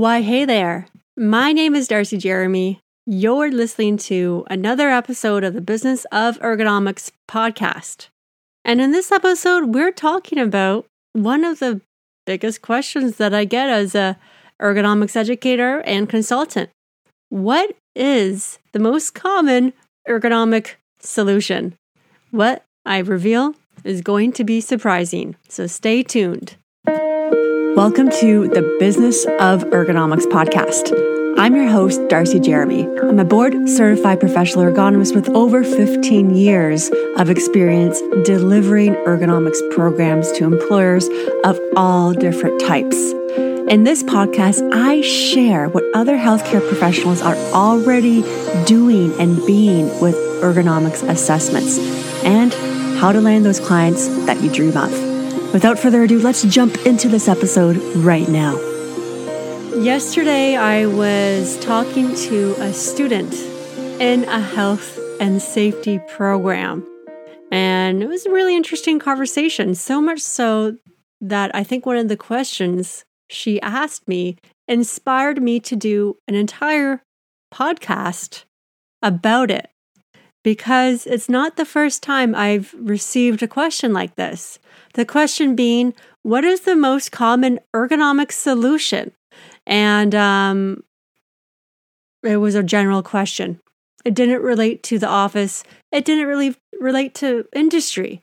Why, hey there. My name is Darcie Jeremy. You're listening to another episode of the Business of Ergonomics podcast. And in this episode, we're talking about one of the biggest questions that I get as a ergonomics educator and consultant. What is the most common ergonomic solution? What I reveal is going to be surprising, so stay tuned. Welcome to the Business of Ergonomics podcast. I'm your host, Darcie Jeremy. I'm a board certified professional ergonomist with over 15 years of experience delivering ergonomics programs to employers of all different types. In this podcast, I share what other healthcare professionals are already doing and being with ergonomics assessments and how to land those clients that you dream of. Without further ado, let's jump into this episode right now. Yesterday, I was talking to a student in a health and safety program, and it was a really interesting conversation. So much so that I think one of the questions she asked me inspired me to do an entire podcast about it because it's not the first time I've received a question like this. The question being, what is the most common ergonomic solution? And um, it was a general question. It didn't relate to the office, it didn't really relate to industry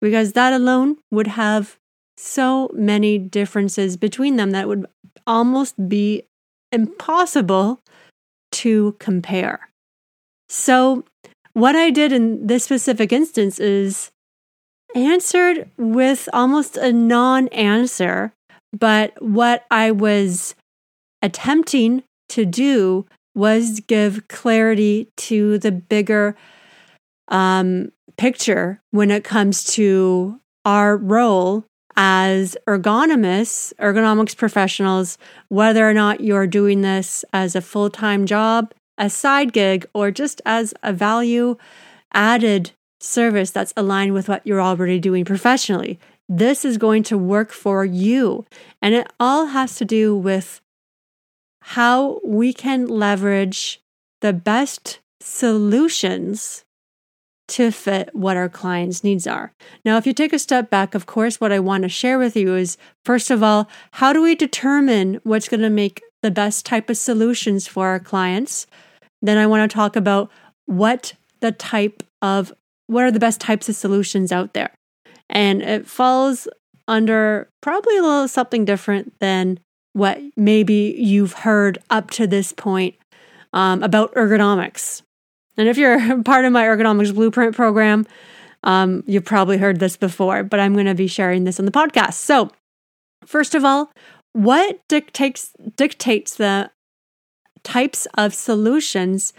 because that alone would have so many differences between them that would almost be impossible to compare. So, what I did in this specific instance is answered with almost a non answer, but what I was attempting to do was give clarity to the bigger um, picture when it comes to our role as ergonomists, ergonomics professionals, whether or not you're doing this as a full time job, a side gig, or just as a value added service that's aligned with what you're already doing professionally. This is going to work for you. And it all has to do with how we can leverage the best solutions to fit what our clients' needs are. Now, if you take a step back, of course, what I want to share with you is first of all, how do we determine what's going to make the best type of solutions for our clients? Then I want to talk about what the type of what are the best types of solutions out there. And it falls under probably a little something different than what maybe you've heard up to this point um, about ergonomics. And if you're part of my ergonomics blueprint program, um, you've probably heard this before, but I'm going to be sharing this on the podcast. So, first of all, what dictates dictates the types of solutions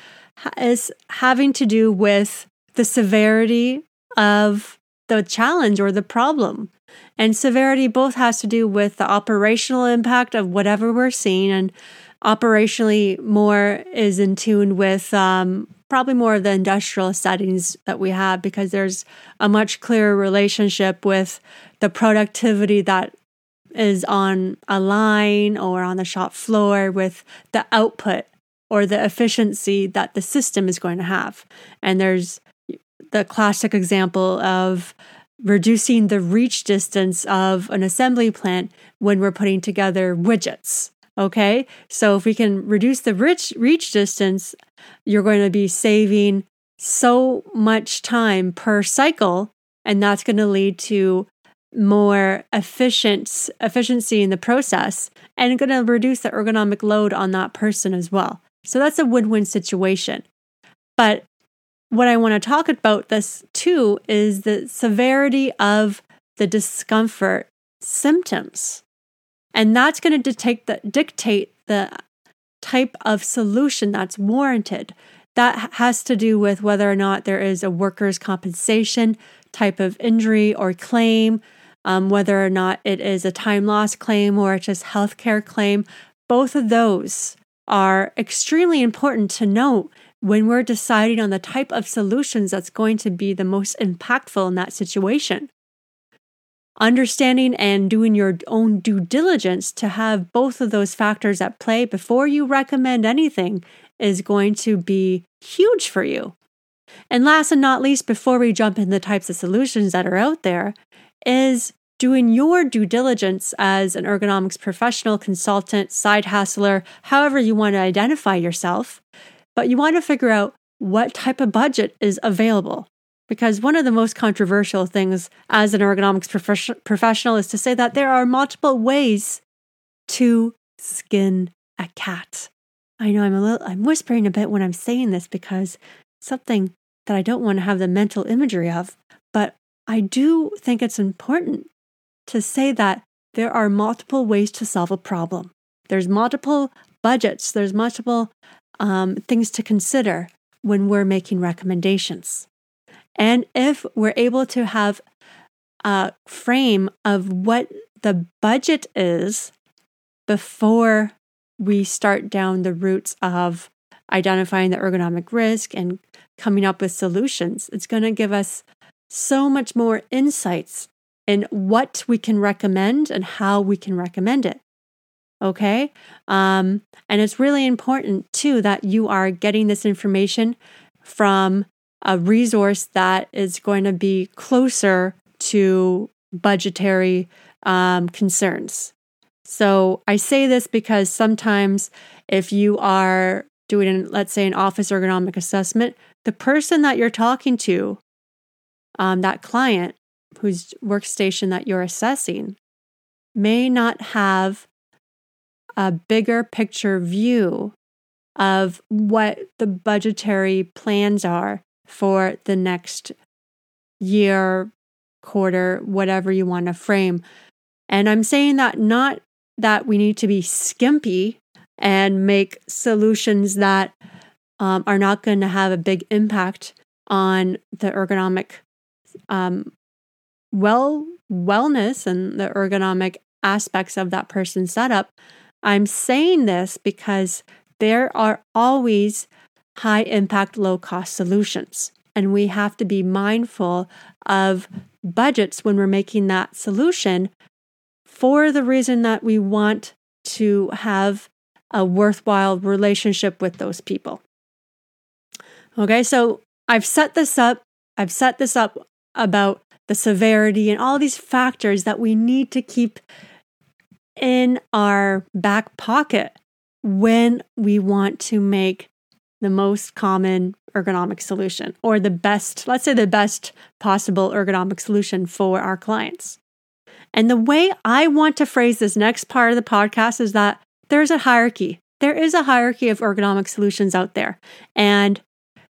is having to do with the severity of the challenge or the problem. And severity both has to do with the operational impact of whatever we're seeing, and operationally more is in tune with um, probably more of the industrial settings that we have because there's a much clearer relationship with the productivity that is on a line or on the shop floor with the output or the efficiency that the system is going to have. And there's the classic example of reducing the reach distance of an assembly plant when we're putting together widgets. Okay, so if we can reduce the reach, reach distance, you're going to be saving so much time per cycle, and that's going to lead to more efficient efficiency in the process and going to reduce the ergonomic load on that person as well. So that's a win-win situation. But what I want to talk about this too is the severity of the discomfort symptoms. And that's going to dictate the, dictate the type of solution that's warranted. That has to do with whether or not there is a workers' compensation type of injury or claim, um, whether or not it is a time loss claim or it's just healthcare claim. Both of those are extremely important to note when we're deciding on the type of solutions that's going to be the most impactful in that situation. understanding and doing your own due diligence to have both of those factors at play before you recommend anything is going to be huge for you. And last and not least, before we jump in the types of solutions that are out there, is doing your due diligence as an ergonomics professional, consultant, side hustler, however you want to identify yourself. But you want to figure out what type of budget is available. Because one of the most controversial things as an ergonomics prof- professional is to say that there are multiple ways to skin a cat. I know I'm a little, I'm whispering a bit when I'm saying this because something that I don't want to have the mental imagery of, I do think it's important to say that there are multiple ways to solve a problem. There's multiple budgets, there's multiple um, things to consider when we're making recommendations. And if we're able to have a frame of what the budget is before we start down the routes of identifying the ergonomic risk and coming up with solutions, it's going to give us so much more insights in what we can recommend and how we can recommend it. Okay. Um, and it's really important too that you are getting this information from a resource that is going to be closer to budgetary um, concerns. So I say this because sometimes if you are doing, let's say, an office ergonomic assessment, the person that you're talking to, um, that client whose workstation that you're assessing, may not have a bigger picture view of what the budgetary plans are for the next year, quarter, whatever you want to frame. And I'm saying that not that we need to be skimpy and make solutions that um, are not going to have a big impact on the ergonomic um, well wellness and the ergonomic aspects of that person's setup. I'm saying this because there are always high impact, low cost solutions. And we have to be mindful of budgets when we're making that solution for the reason that we want to have a worthwhile relationship with those people. Okay, so I've set this up. I've set this up about the severity and all these factors that we need to keep in our back pocket when we want to make the most common ergonomic solution or the best, let's say the best possible ergonomic solution for our clients. And the way I want to phrase this next part of the podcast is that there's a hierarchy. There is a hierarchy of ergonomic solutions out there. And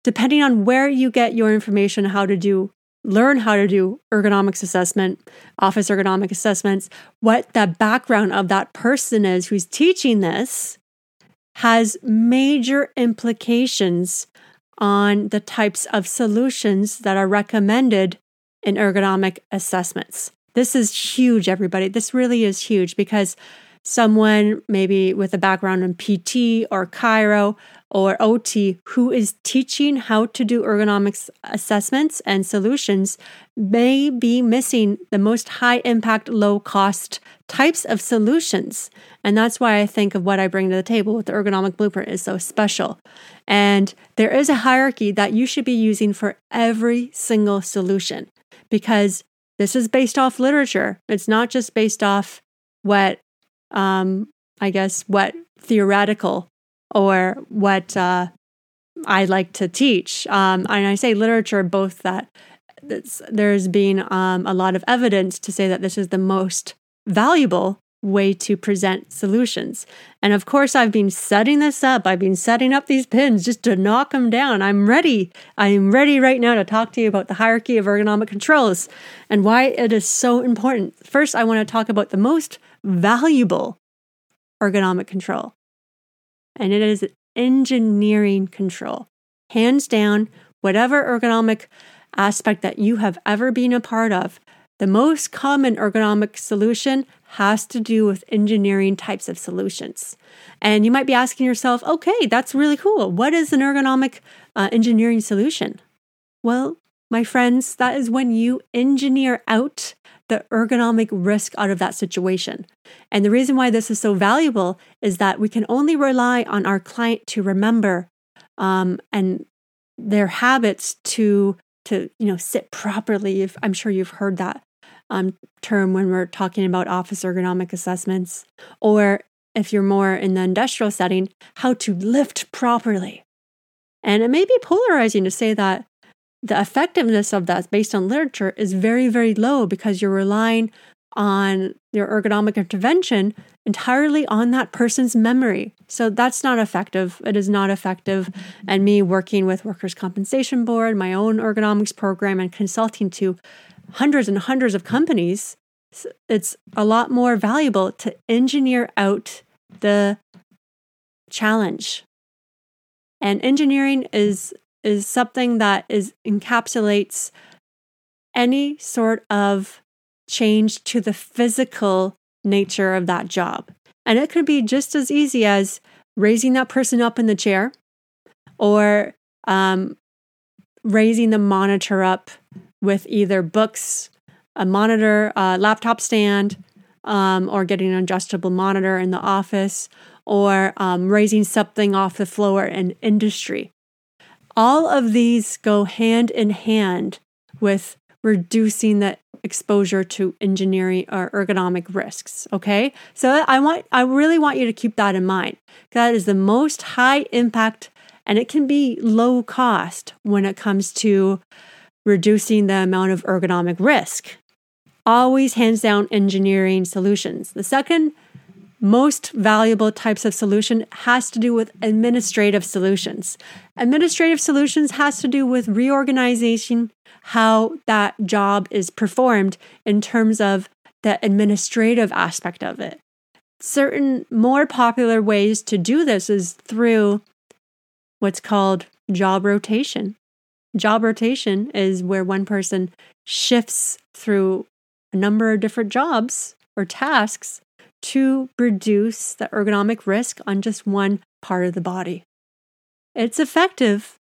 depending on where you get your information, how to do learn how to do ergonomics assessment, office ergonomic assessments, what the background of that person is who's teaching this has major implications on the types of solutions that are recommended in ergonomic assessments. This is huge, everybody. This really is huge because someone maybe with a background in PT or chiro or OT who is teaching how to do ergonomics assessments and solutions may be missing the most high impact, low cost types of solutions. And that's why I think of what I bring to the table with the ergonomic blueprint is so special. And there is a hierarchy that you should be using for every single solution because this is based off literature. It's not just based off what um, I guess, what theoretical or what uh, I like to teach. Um, and I say literature, both that there's been um, a lot of evidence to say that this is the most valuable way to present solutions. And of course, I've been setting this up. I've been setting up these pins just to knock them down. I'm ready. I'm ready right now to talk to you about the hierarchy of ergonomic controls and why it is so important. First, I want to talk about the most valuable ergonomic control. And it is engineering control. Hands down, whatever ergonomic aspect that you have ever been a part of, the most common ergonomic solution has to do with engineering types of solutions. And you might be asking yourself, okay, that's really cool. What is an ergonomic uh, engineering solution? Well, my friends, that is when you engineer out the ergonomic risk out of that situation. And the reason why this is so valuable is that we can only rely on our client to remember um, and their habits to to you know sit properly. If I'm sure you've heard that um, term when we're talking about office ergonomic assessments, or if you're more in the industrial setting, how to lift properly. And it may be polarizing to say that the effectiveness of that based on literature is very, very low because you're relying on your ergonomic intervention entirely on that person's memory. So that's not effective. It is not effective. And me working with Workers' Compensation Board, my own ergonomics program, and consulting to hundreds and hundreds of companies, it's a lot more valuable to engineer out the challenge. And engineering is is something that is encapsulates any sort of change to the physical nature of that job. And it could be just as easy as raising that person up in the chair or um, raising the monitor up with either books, a monitor, a laptop stand, um, or getting an adjustable monitor in the office, or um, raising something off the floor in industry. All of these go hand in hand with reducing the exposure to engineering or ergonomic risks. Okay. So I want, I really want you to keep that in mind. That is the most high impact and it can be low cost when it comes to reducing the amount of ergonomic risk. Always hands down engineering solutions. The second most valuable types of solution has to do with administrative solutions. Administrative solutions has to do with reorganization, how that job is performed in terms of the administrative aspect of it. Certain more popular ways to do this is through what's called job rotation. Job rotation is where one person shifts through a number of different jobs or tasks to reduce the ergonomic risk on just one part of the body. It's effective,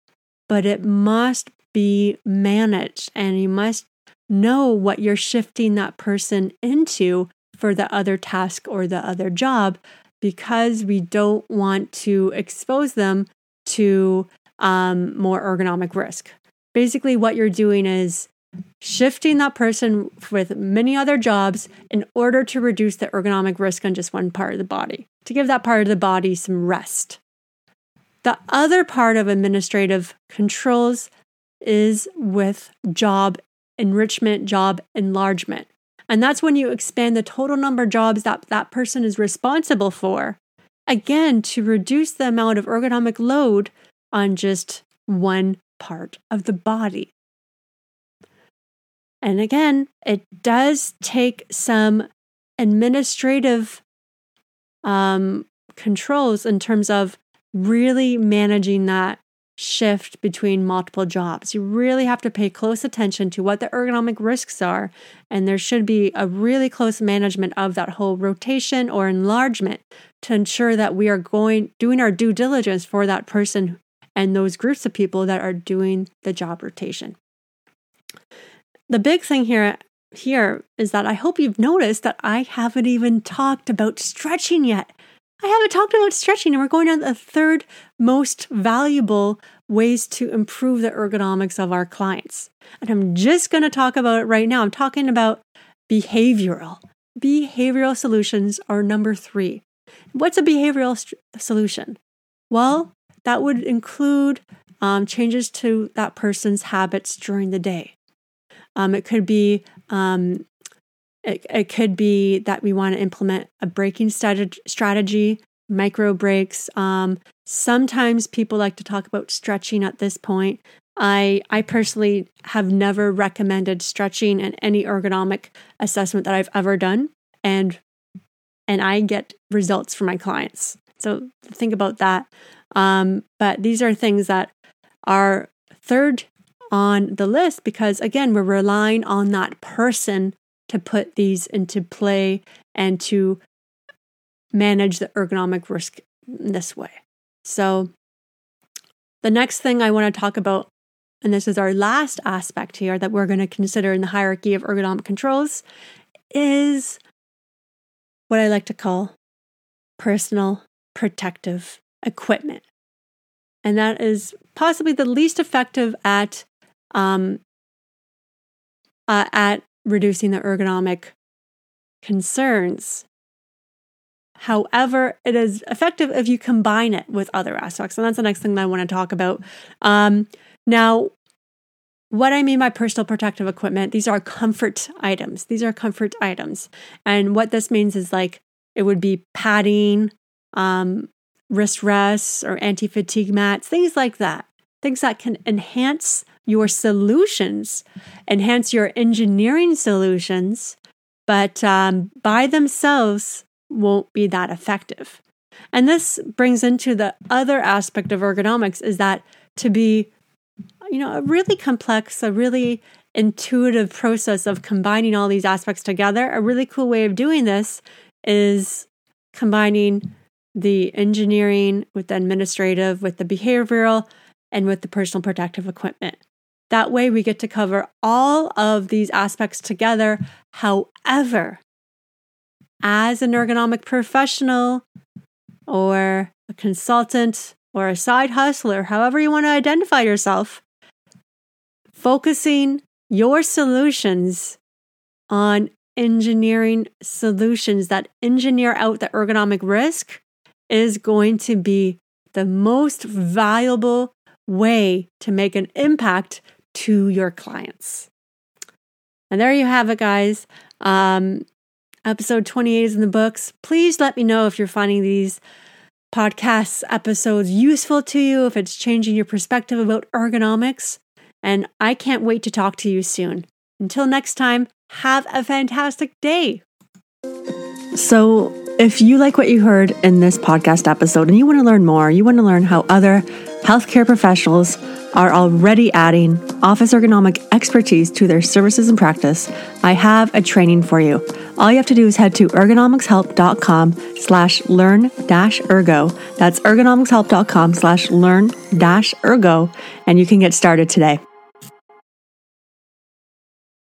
but it must be managed and you must know what you're shifting that person into for the other task or the other job because we don't want to expose them to um, more ergonomic risk. Basically, what you're doing is shifting that person with many other jobs in order to reduce the ergonomic risk on just one part of the body, to give that part of the body some rest. The other part of administrative controls is with job enrichment, job enlargement. And that's when you expand the total number of jobs that that person is responsible for, again, to reduce the amount of ergonomic load on just one part of the body. And again, it does take some administrative um, controls in terms of really managing that shift between multiple jobs. You really have to pay close attention to what the ergonomic risks are, and there should be a really close management of that whole rotation or enlargement to ensure that we are going doing our due diligence for that person and those groups of people that are doing the job rotation. The big thing here here is that I hope you've noticed that I haven't even talked about stretching yet. I haven't talked about stretching, and we're going on the third most valuable ways to improve the ergonomics of our clients. And I'm just going to talk about it right now. I'm talking about behavioral. Behavioral solutions are number three. What's a behavioral st- solution? Well, that would include um, changes to that person's habits during the day. Um, it could be um, it, it could be that we want to implement a breaking strategy, micro breaks. Um, sometimes people like to talk about stretching at this point. I I personally have never recommended stretching in any ergonomic assessment that I've ever done, and and I get results for my clients. So think about that. Um, but these are things that are third on the list because, again, we're relying on that person to put these into play and to manage the ergonomic risk this way. So, the next thing I want to talk about and this is our last aspect here that we're going to consider in the hierarchy of ergonomic controls, is what I like to call personal protective equipment. And that is possibly the least effective at um, uh, at reducing the ergonomic concerns. However, it is effective if you combine it with other aspects. And that's the next thing that I want to talk about. Um, now, what I mean by personal protective equipment, these are comfort items. These are comfort items. And what this means is like it would be padding, um, wrist rests, or anti fatigue mats, things like that. Things that can enhance your solutions, enhance your engineering solutions, but um, by themselves won't be that effective. And this brings into the other aspect of ergonomics is that to be, you know, a really complex, a really intuitive process of combining all these aspects together. A really cool way of doing this is combining the engineering with the administrative, with the behavioral, and with the personal protective equipment. That way, we get to cover all of these aspects together. However, as an ergonomic professional or a consultant or a side hustler, however you want to identify yourself, focusing your solutions on engineering solutions that engineer out the ergonomic risk is going to be the most valuable way to make an impact to your clients. And there you have it, guys. Um, episode 28 is in the books. Please let me know if you're finding these podcast episodes useful to you, if it's changing your perspective about ergonomics. And I can't wait to talk to you soon. Until next time, have a fantastic day. So, if you like what you heard in this podcast episode and you want to learn more, you want to learn how other healthcare professionals are already adding office ergonomic expertise to their services and practice, I have a training for you. All you have to do is head to ergonomicshelp.com slash learn dash ergo. That's ergonomicshelp.com slash learn dash ergo, and you can get started today.